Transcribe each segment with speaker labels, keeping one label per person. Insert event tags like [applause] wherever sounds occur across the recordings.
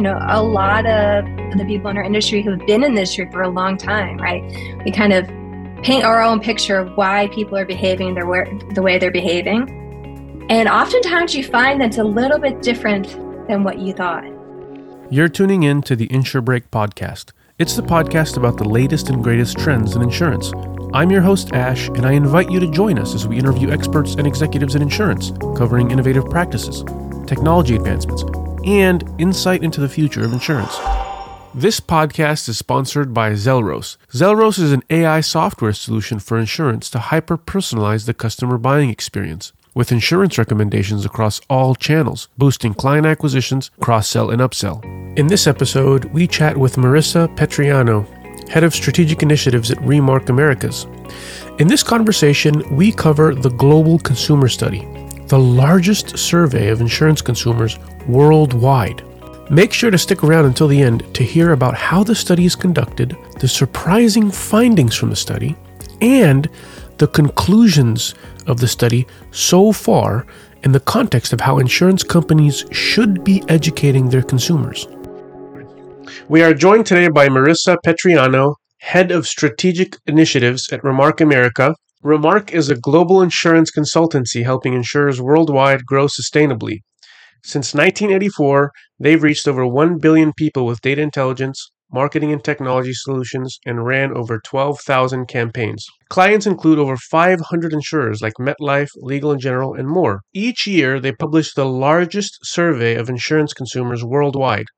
Speaker 1: you know, a lot of the people in our industry who have been in this industry for a long time, right? We kind of paint our own picture of why people are behaving the way they're behaving. And oftentimes you find that it's a little bit different than what you thought.
Speaker 2: You're tuning in to the InsureBreak podcast. It's the podcast about the latest and greatest trends in insurance. I'm your host, Ash, and I invite you to join us as we interview experts and executives in insurance, covering innovative practices, technology advancements, and insight into the future of insurance. This podcast is sponsored by Zelros. Zelros is an AI software solution for insurance to hyper personalize the customer buying experience with insurance recommendations across all channels, boosting client acquisitions, cross sell, and upsell. In this episode, we chat with Marissa Petriano, Head of Strategic Initiatives at Remark Americas. In this conversation, we cover the Global Consumer Study, the largest survey of insurance consumers worldwide. Make sure to stick around until the end to hear about how the study is conducted, the surprising findings from the study, and the conclusions of the study so far in the context of how insurance companies should be educating their consumers. We are joined today by Marissa Petriano, Head of Strategic Initiatives at Remark America. Remark is a global insurance consultancy helping insurers worldwide grow sustainably. Since 1984, they've reached over 1 billion people with data intelligence, marketing and technology solutions, and ran over 12,000 campaigns. Clients include over 500 insurers like MetLife, Legal & General, and more. Each year, they publish the largest survey of insurance consumers worldwide,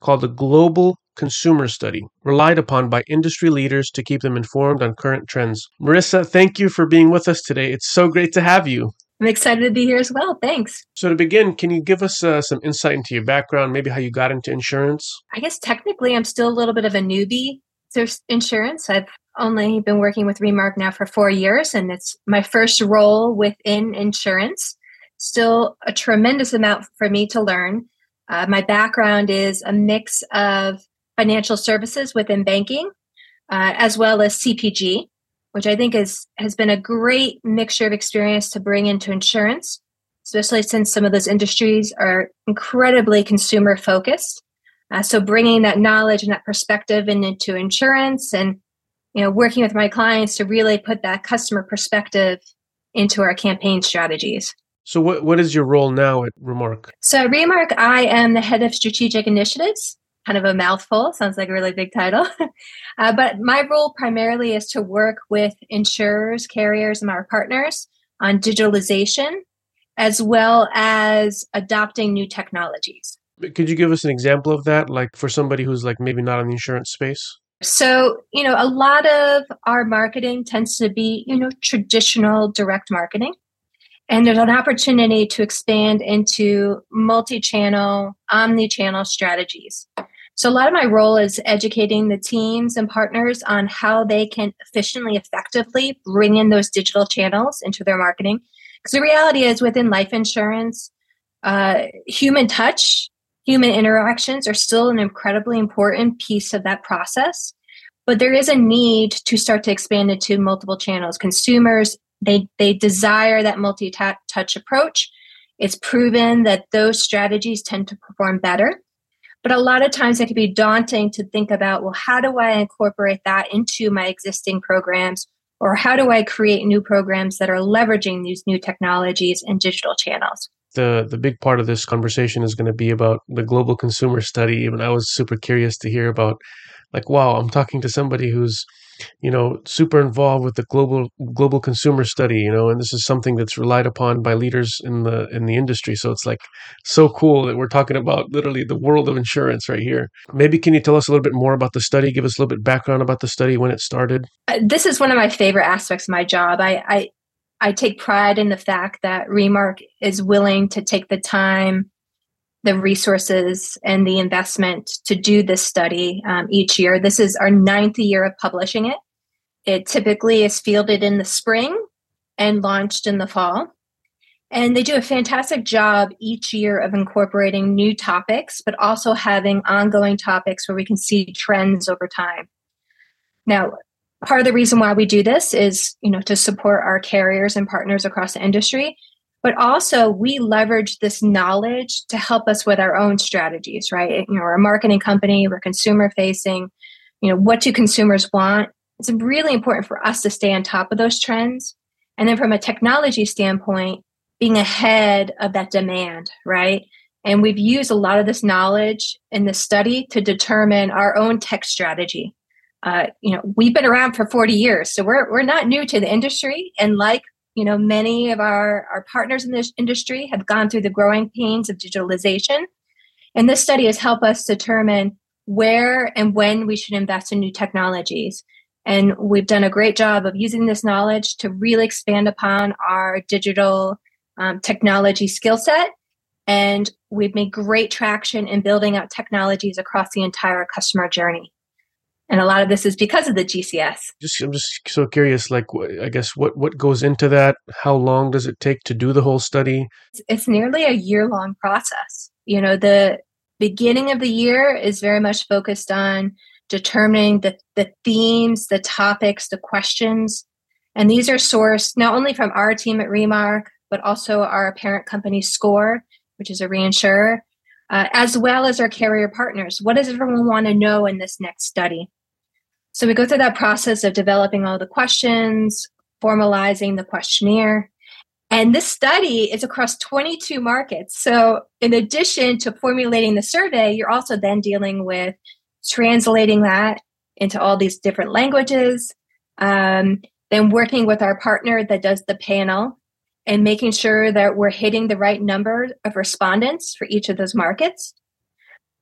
Speaker 2: called the Global Consumer Study, relied upon by industry leaders to keep them informed on current trends. Marissa, thank you for being with us today. It's so great to have you.
Speaker 1: I'm excited to be here as well. Thanks.
Speaker 2: So, to begin, can you give us uh, some insight into your background, maybe how you got into insurance?
Speaker 1: I guess technically I'm still a little bit of a newbie to insurance. I've only been working with Remark now for four years, and it's my first role within insurance. Still a tremendous amount for me to learn. Uh, my background is a mix of financial services within banking, uh, as well as CPG which I think is has been a great mixture of experience to bring into insurance, especially since some of those industries are incredibly consumer focused. Uh, so bringing that knowledge and that perspective into insurance, and you know, working with my clients to really put that customer perspective into our campaign strategies.
Speaker 2: So, what, what is your role now at Remark?
Speaker 1: So, at Remark, I am the head of strategic initiatives kind of a mouthful. Sounds like a really big title. [laughs] uh, but my role primarily is to work with insurers, carriers, and our partners on digitalization, as well as adopting new technologies.
Speaker 2: Could you give us an example of that, like for somebody who's like maybe not in the insurance space?
Speaker 1: So, you know, a lot of our marketing tends to be, you know, traditional direct marketing. And there's an opportunity to expand into multi channel, omni channel strategies. So, a lot of my role is educating the teams and partners on how they can efficiently, effectively bring in those digital channels into their marketing. Because the reality is, within life insurance, uh, human touch, human interactions are still an incredibly important piece of that process. But there is a need to start to expand into multiple channels. Consumers, they, they desire that multi touch approach. It's proven that those strategies tend to perform better but a lot of times it can be daunting to think about, well, how do I incorporate that into my existing programs? Or how do I create new programs that are leveraging these new technologies and digital channels?
Speaker 2: The the big part of this conversation is going to be about the global consumer study. And I was super curious to hear about like, wow, I'm talking to somebody who's you know, super involved with the global global consumer study, you know, and this is something that's relied upon by leaders in the in the industry. So it's like so cool that we're talking about literally the world of insurance right here. Maybe can you tell us a little bit more about the study? Give us a little bit background about the study when it started.
Speaker 1: Uh, this is one of my favorite aspects of my job. I, I I take pride in the fact that Remark is willing to take the time the resources and the investment to do this study um, each year. This is our ninth year of publishing it. It typically is fielded in the spring and launched in the fall. And they do a fantastic job each year of incorporating new topics, but also having ongoing topics where we can see trends over time. Now, part of the reason why we do this is, you know, to support our carriers and partners across the industry, but also we leverage this knowledge to help us with our own strategies, right? You know, we're a marketing company, we're consumer facing. You know, what do consumers want? It's really important for us to stay on top of those trends. And then from a technology standpoint, being ahead of that demand, right? And we've used a lot of this knowledge in the study to determine our own tech strategy. Uh, you know, we've been around for 40 years, so we're, we're not new to the industry. And like you know many of our, our partners in this industry have gone through the growing pains of digitalization. And this study has helped us determine where and when we should invest in new technologies. And we've done a great job of using this knowledge to really expand upon our digital um, technology skill set. And we've made great traction in building out technologies across the entire customer journey and a lot of this is because of the GCS.
Speaker 2: Just, I'm just so curious. Like, I guess what what goes into that? How long does it take to do the whole study?
Speaker 1: It's, it's nearly a year long process. You know, the beginning of the year is very much focused on determining the the themes, the topics, the questions, and these are sourced not only from our team at Remark, but also our parent company SCOR, which is a reinsurer, uh, as well as our carrier partners. What does everyone want to know in this next study? So we go through that process of developing all the questions, formalizing the questionnaire. And this study is across 22 markets. So, in addition to formulating the survey, you're also then dealing with translating that into all these different languages, um, then working with our partner that does the panel and making sure that we're hitting the right number of respondents for each of those markets,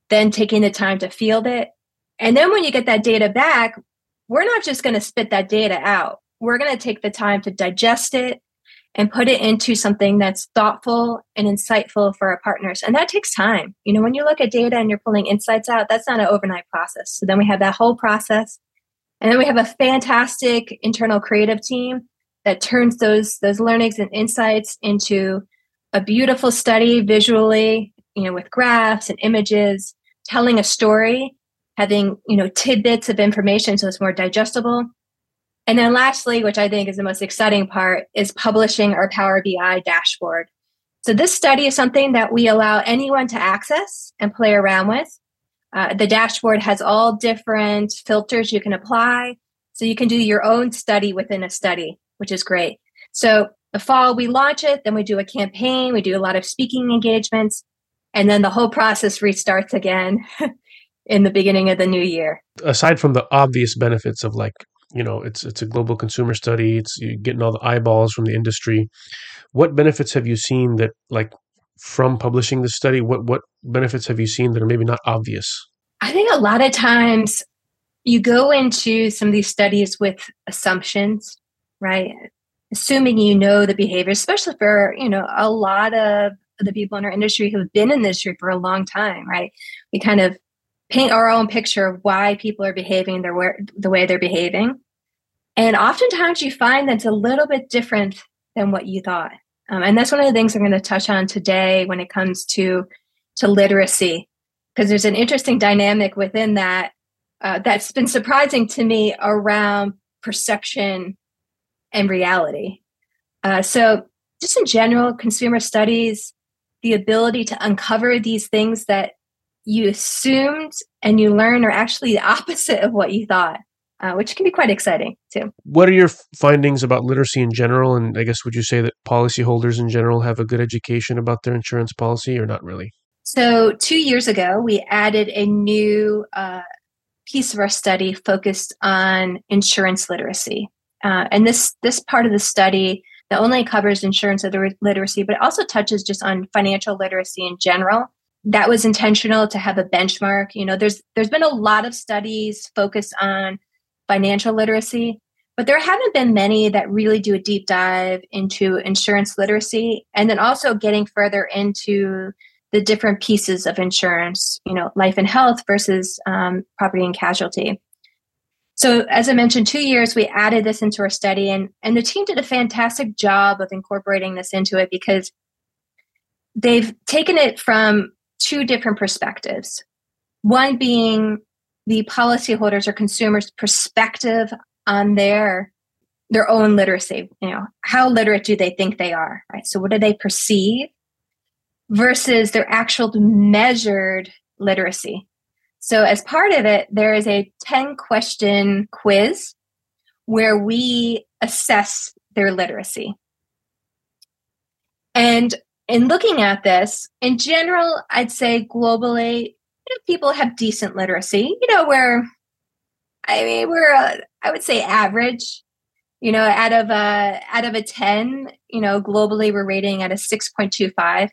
Speaker 1: then taking the time to field it. And then when you get that data back, we're not just going to spit that data out. We're going to take the time to digest it and put it into something that's thoughtful and insightful for our partners. And that takes time. You know, when you look at data and you're pulling insights out, that's not an overnight process. So then we have that whole process. And then we have a fantastic internal creative team that turns those those learnings and insights into a beautiful study visually you know with graphs and images telling a story having you know tidbits of information so it's more digestible. And then lastly which i think is the most exciting part is publishing our power bi dashboard. So this study is something that we allow anyone to access and play around with. Uh, the dashboard has all different filters you can apply. So you can do your own study within a study which is great. So the fall we launch it, then we do a campaign, we do a lot of speaking engagements, and then the whole process restarts again [laughs] in the beginning of the new year.
Speaker 2: Aside from the obvious benefits of like, you know, it's it's a global consumer study, it's you're getting all the eyeballs from the industry. What benefits have you seen that like from publishing the study? What what benefits have you seen that are maybe not obvious?
Speaker 1: I think a lot of times you go into some of these studies with assumptions right? Assuming you know the behavior, especially for, you know, a lot of the people in our industry who've been in the industry for a long time, right? We kind of paint our own picture of why people are behaving their the way they're behaving. And oftentimes you find that's a little bit different than what you thought. Um, and that's one of the things I'm going to touch on today when it comes to to literacy, because there's an interesting dynamic within that uh, that's been surprising to me around perception and reality. Uh, so, just in general, consumer studies, the ability to uncover these things that you assumed and you learn are actually the [laughs] opposite of what you thought, uh, which can be quite exciting too.
Speaker 2: What are your findings about literacy in general? And I guess would you say that policyholders in general have a good education about their insurance policy or not really?
Speaker 1: So, two years ago, we added a new uh, piece of our study focused on insurance literacy. Uh, and this this part of the study not only covers insurance literacy, but it also touches just on financial literacy in general. That was intentional to have a benchmark. You know, there's there's been a lot of studies focused on financial literacy, but there haven't been many that really do a deep dive into insurance literacy, and then also getting further into the different pieces of insurance. You know, life and health versus um, property and casualty. So, as I mentioned, two years we added this into our study, and, and the team did a fantastic job of incorporating this into it because they've taken it from two different perspectives. One being the policyholders or consumers' perspective on their their own literacy. You know, how literate do they think they are? Right. So, what do they perceive versus their actual measured literacy? So, as part of it, there is a 10 question quiz where we assess their literacy. And in looking at this, in general, I'd say globally, you know, people have decent literacy, you know, where I mean, we're, uh, I would say average, you know, out of a, out of a 10, you know, globally we're rating at a 6.25.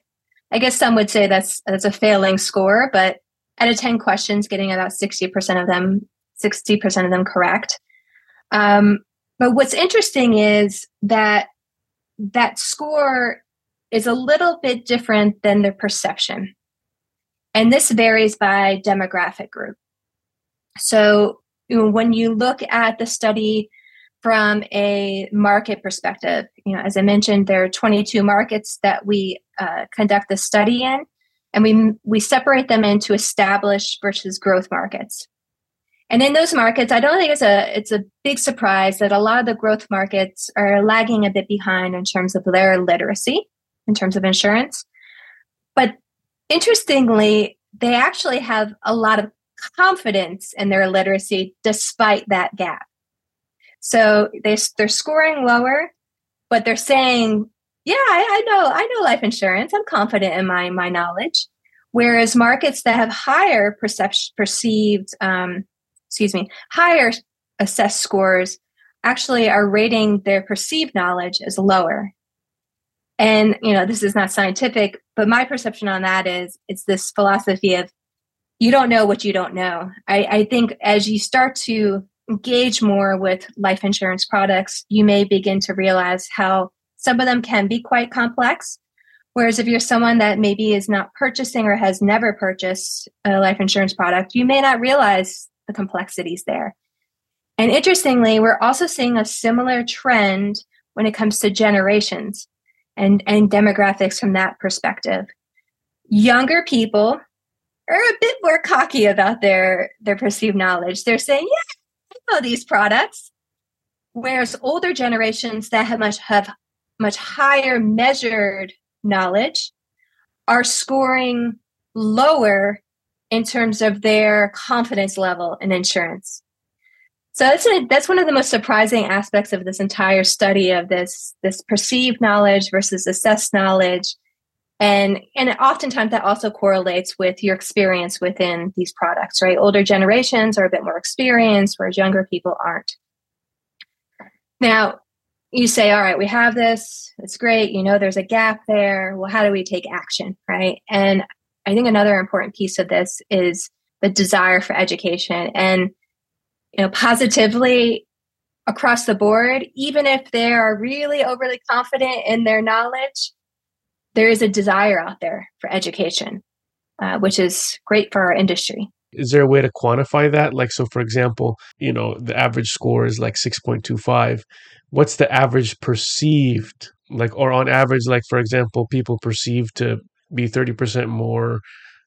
Speaker 1: I guess some would say that's, that's a failing score, but out of 10 questions, getting about 60% of them, 60% of them correct. Um, but what's interesting is that that score is a little bit different than the perception. And this varies by demographic group. So you know, when you look at the study from a market perspective, you know, as I mentioned, there are 22 markets that we uh, conduct the study in, and we we separate them into established versus growth markets. And in those markets, I don't think it's a it's a big surprise that a lot of the growth markets are lagging a bit behind in terms of their literacy, in terms of insurance. But interestingly, they actually have a lot of confidence in their literacy despite that gap. So they they're scoring lower, but they're saying, "Yeah, I, I know, I know life insurance. I'm confident in my my knowledge." Whereas markets that have higher perception, perceived um, excuse me, higher assessed scores actually are rating their perceived knowledge as lower. And, you know, this is not scientific, but my perception on that is it's this philosophy of you don't know what you don't know. I, I think as you start to engage more with life insurance products, you may begin to realize how some of them can be quite complex. Whereas if you're someone that maybe is not purchasing or has never purchased a life insurance product, you may not realize the complexities there. And interestingly, we're also seeing a similar trend when it comes to generations and, and demographics from that perspective. Younger people are a bit more cocky about their, their perceived knowledge. They're saying, yeah, I know these products. Whereas older generations that have much have much higher measured knowledge are scoring lower in terms of their confidence level in insurance. So that's a, that's one of the most surprising aspects of this entire study of this this perceived knowledge versus assessed knowledge, and and oftentimes that also correlates with your experience within these products. Right, older generations are a bit more experienced, whereas younger people aren't. Now, you say, all right, we have this. It's great. You know, there's a gap there. Well, how do we take action? Right. And I think another important piece of this is the desire for education and you know positively across the board even if they are really overly confident in their knowledge there is a desire out there for education uh, which is great for our industry
Speaker 2: is there a way to quantify that like so for example you know the average score is like 6.25 what's the average perceived like or on average like for example people perceive to be 30% more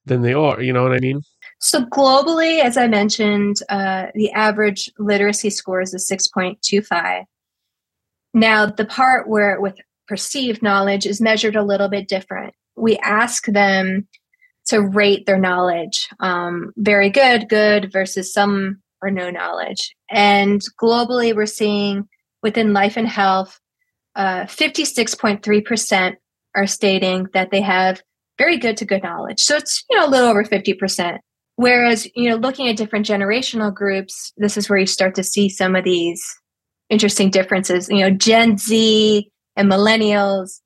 Speaker 2: than they are. You know what I mean?
Speaker 1: So, globally, as I mentioned, uh, the average literacy score is a 6.25. Now, the part where with perceived knowledge is measured a little bit different. We ask them to rate their knowledge um, very good, good versus some or no knowledge. And globally, we're seeing within life and health, uh, 56.3% are stating that they have very good to good knowledge. So it's, you know, a little over 50%. Whereas, you know, looking at different generational groups, this is where you start to see some of these interesting differences. You know, Gen Z and millennials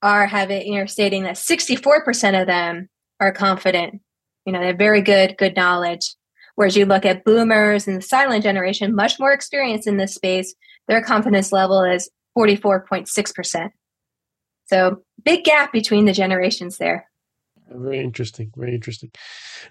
Speaker 1: are having, you know, stating that 64% of them are confident. You know, they have very good, good knowledge. Whereas you look at boomers and the silent generation, much more experience in this space, their confidence level is 44.6%. So big gap between the generations there.
Speaker 2: Very interesting. Very interesting.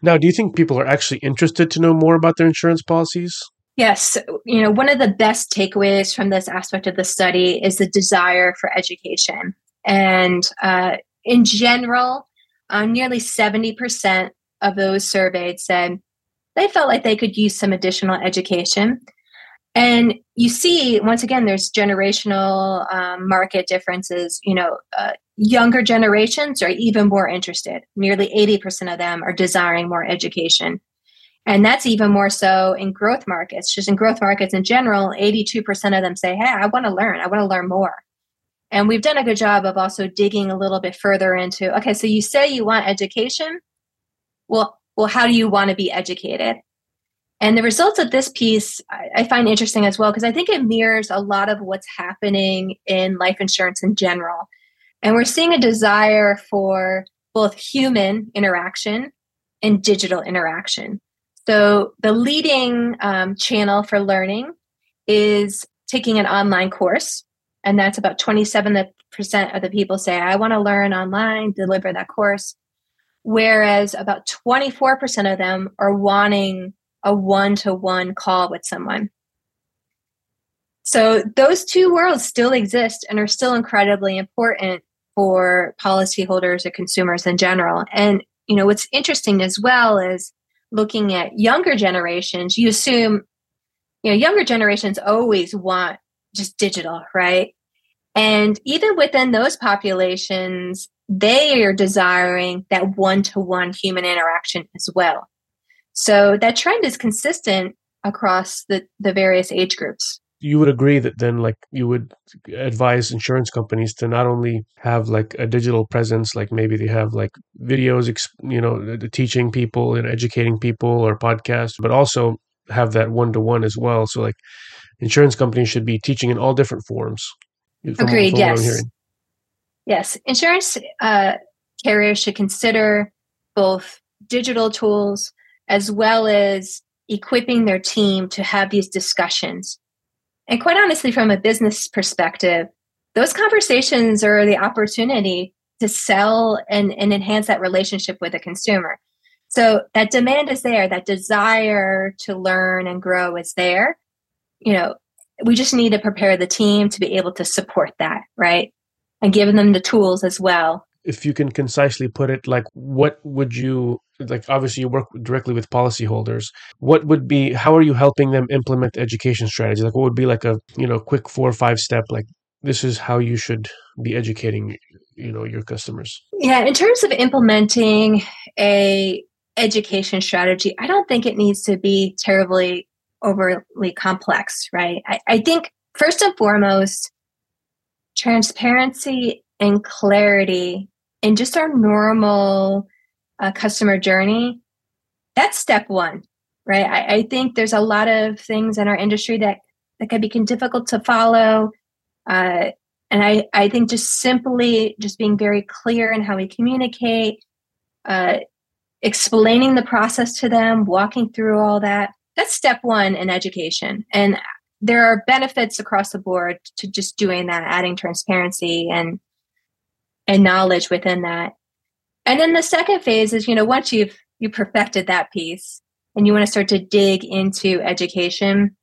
Speaker 2: Now, do you think people are actually interested to know more about their insurance policies?
Speaker 1: Yes. You know, one of the best takeaways from this aspect of the study is the desire for education. And uh, in general, uh, nearly 70% of those surveyed said they felt like they could use some additional education. And you see, once again, there's generational um, market differences. You know, uh, younger generations are even more interested. Nearly 80% of them are desiring more education. And that's even more so in growth markets. Just in growth markets in general, 82% of them say, Hey, I want to learn. I want to learn more. And we've done a good job of also digging a little bit further into okay, so you say you want education. Well, well, how do you want to be educated? And the results of this piece I, find interesting as well because I think it mirrors a lot of what's happening in life insurance in general. And we're seeing a desire for both human interaction and digital interaction. So the leading um, channel for learning is taking an online course. And that's about 27% of the people say, I want to learn online, deliver that course. Whereas about 24% of them are wanting a one to one call with someone. So those two worlds still exist and are still incredibly important for policyholders or consumers in general. And you know what's interesting as well is looking at younger generations, you assume you know younger generations always want just digital, right? And even within those populations, they are desiring that one to one human interaction as well. So that trend is consistent across the, the various age groups.
Speaker 2: You would agree that then, like, you would advise insurance companies to not only have like a digital presence, like maybe they have like videos, you know, teaching people and educating people or podcasts, but also have that one to one as well. So, like, insurance companies should be teaching in all different forms.
Speaker 1: From, Agreed. From yes. Yes. Insurance uh, carriers should consider both digital tools as well as equipping their team to have these discussions. And quite honestly, from a business perspective, those conversations are the opportunity to sell and, and enhance that relationship with a consumer. So that demand is there, that desire to learn and grow is there. You know, we just need to prepare the team to be able to support that, right? And give them the tools as well.
Speaker 2: If you can concisely put it, like what would you like obviously you work directly with policyholders. What would be how are you helping them implement education strategies like what would be like a you know quick four or five step like this is how you should be educating you know your customers?
Speaker 1: Yeah in terms of implementing a education strategy i don't think it needs to be terribly overly complex right? I, I think first and foremost transparency and clarity and just our normal uh, customer journey, that's step one, right? I, I, think there's a lot of things in our industry that that can be difficult to follow, uh, and I I think just simply just being very clear in how we communicate, uh, explaining the process to them, walking through all that. That's step one in education, and there are benefits across the board to just doing that, adding transparency and and knowledge within that. And then the second phase is, you know, once you've you perfected that piece and you want to start to dig into education,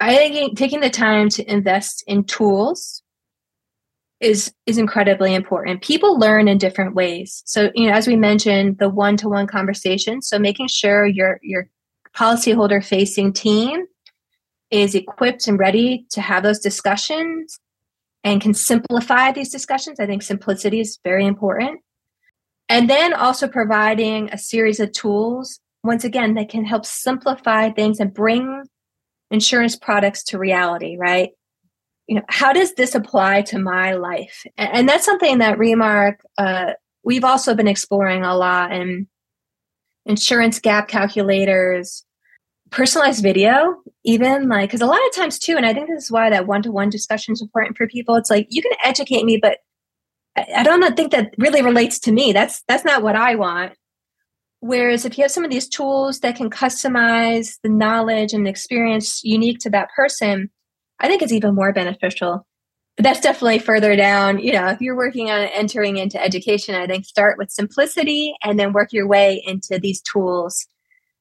Speaker 1: I think taking the time to invest in tools is is incredibly important. People learn in different ways. So, you know, as we mentioned, the one-to-one conversation. So making sure your your policyholder facing team is equipped and ready to have those discussions and can simplify these discussions. I think simplicity is very important. And then also providing a series of tools, once again, that can help simplify things and bring insurance products to reality, right? You know, how does this apply to my life? And that's something that Remark, uh, we've also been exploring a lot in insurance gap calculators, personalized video, even like, because a lot of times too, and I think this is why that one to one discussion is important for people. It's like, you can educate me, but I don't think that really relates to me. That's that's not what I want. Whereas if you have some of these tools that can customize the knowledge and the experience unique to that person, I think it's even more beneficial. But that's definitely further down. You know, if you're working on entering into education, I think start with simplicity and then work your way into these tools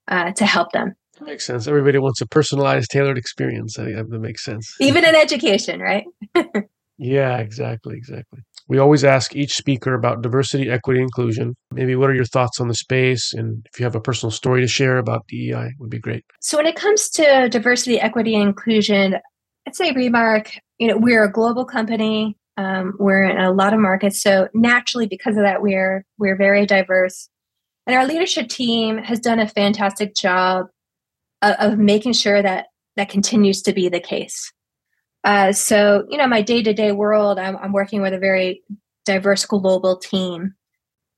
Speaker 1: uh, to help them.
Speaker 2: makes sense. Everybody wants a personalized, tailored experience. I think that makes sense.
Speaker 1: Even in education, right? [laughs]
Speaker 2: yeah, exactly, exactly. We always ask each speaker about diversity, equity, inclusion. Maybe what are your thoughts on the space? And if you have a personal story to share about DEI, would be great.
Speaker 1: So, when it comes to diversity, equity, and inclusion, I'd say Remark, you know, we're a global company. Um, we're in a lot of markets. So, naturally, because of that, we're, we're very diverse. And our leadership team has done a fantastic job of, of making sure that that continues to be the case. Uh, so, you know, my day to day world, I'm, I'm working with a very diverse global team.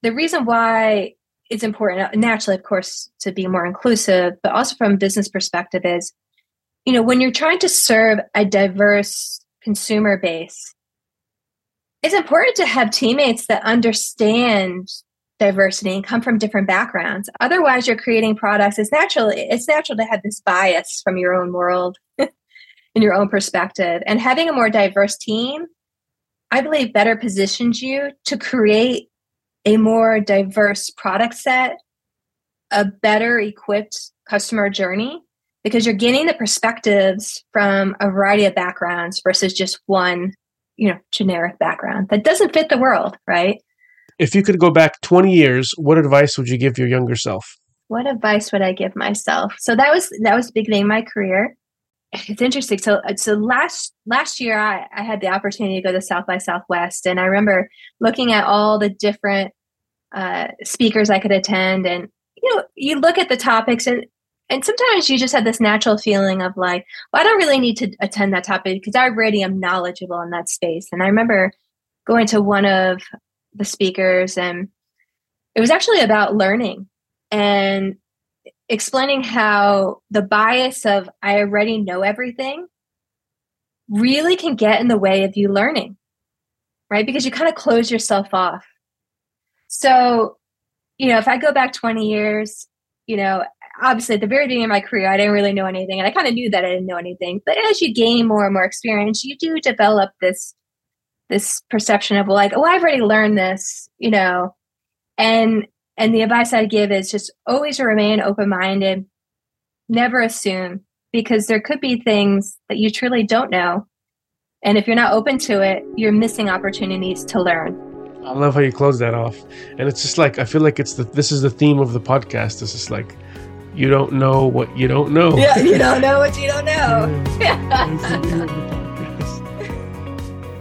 Speaker 1: The reason why it's important, naturally, of course, to be more inclusive, but also from a business perspective, is, you know, when you're trying to serve a diverse consumer base, it's important to have teammates that understand diversity and come from different backgrounds. Otherwise, you're creating products. It's natural. It's natural to have this bias from your own world in your own perspective. And having a more diverse team, I believe, better positions you to create a more diverse product set, a better equipped customer journey, because you're getting the perspectives from a variety of backgrounds versus just one, you know, generic background that doesn't fit the world, right?
Speaker 2: If you could go back 20 years, what advice would you give your younger self?
Speaker 1: What advice would I give myself? So that was that was the beginning of my career it's interesting. So, uh, so last last year, I, I had the opportunity to go to South by Southwest, and I remember looking at all the different uh, speakers I could attend, and you know, you look at the topics, and and sometimes you just have this natural feeling of like, well, I don't really need to attend that topic because I already am knowledgeable in that space. And I remember going to one of the speakers, and it was actually about learning, and explaining how the bias of I already know everything really can get in the way of you learning, right? Because you kind of close yourself off. So, you know, if I go back 20 years, you know, obviously at the very beginning of my career, I didn't really know anything. And I kind of knew that I didn't know anything. But as you gain more and more experience, you do develop this this perception of like, oh, I've already learned this, you know. And and the mm-hmm. advice I give is just always remain open minded, never assume, because there could be things that you truly don't know. And if you're not open to it, you're missing opportunities to learn.
Speaker 2: I love how you close that off. And it's just like, I feel like it's the, this is the theme of the podcast. It's just like, you don't know what you don't know.
Speaker 1: Yeah, you [laughs] don't know what you don't know. [laughs]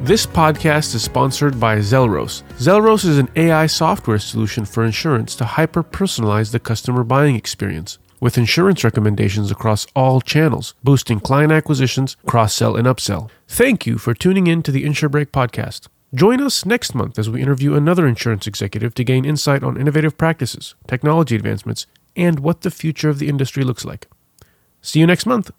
Speaker 2: This podcast is sponsored by Zelros. Zelros is an AI software solution for insurance to hyper personalize the customer buying experience with insurance recommendations across all channels, boosting client acquisitions, cross sell, and upsell. Thank you for tuning in to the InsureBreak podcast. Join us next month as we interview another insurance executive to gain insight on innovative practices, technology advancements, and what the future of the industry looks like. See you next month.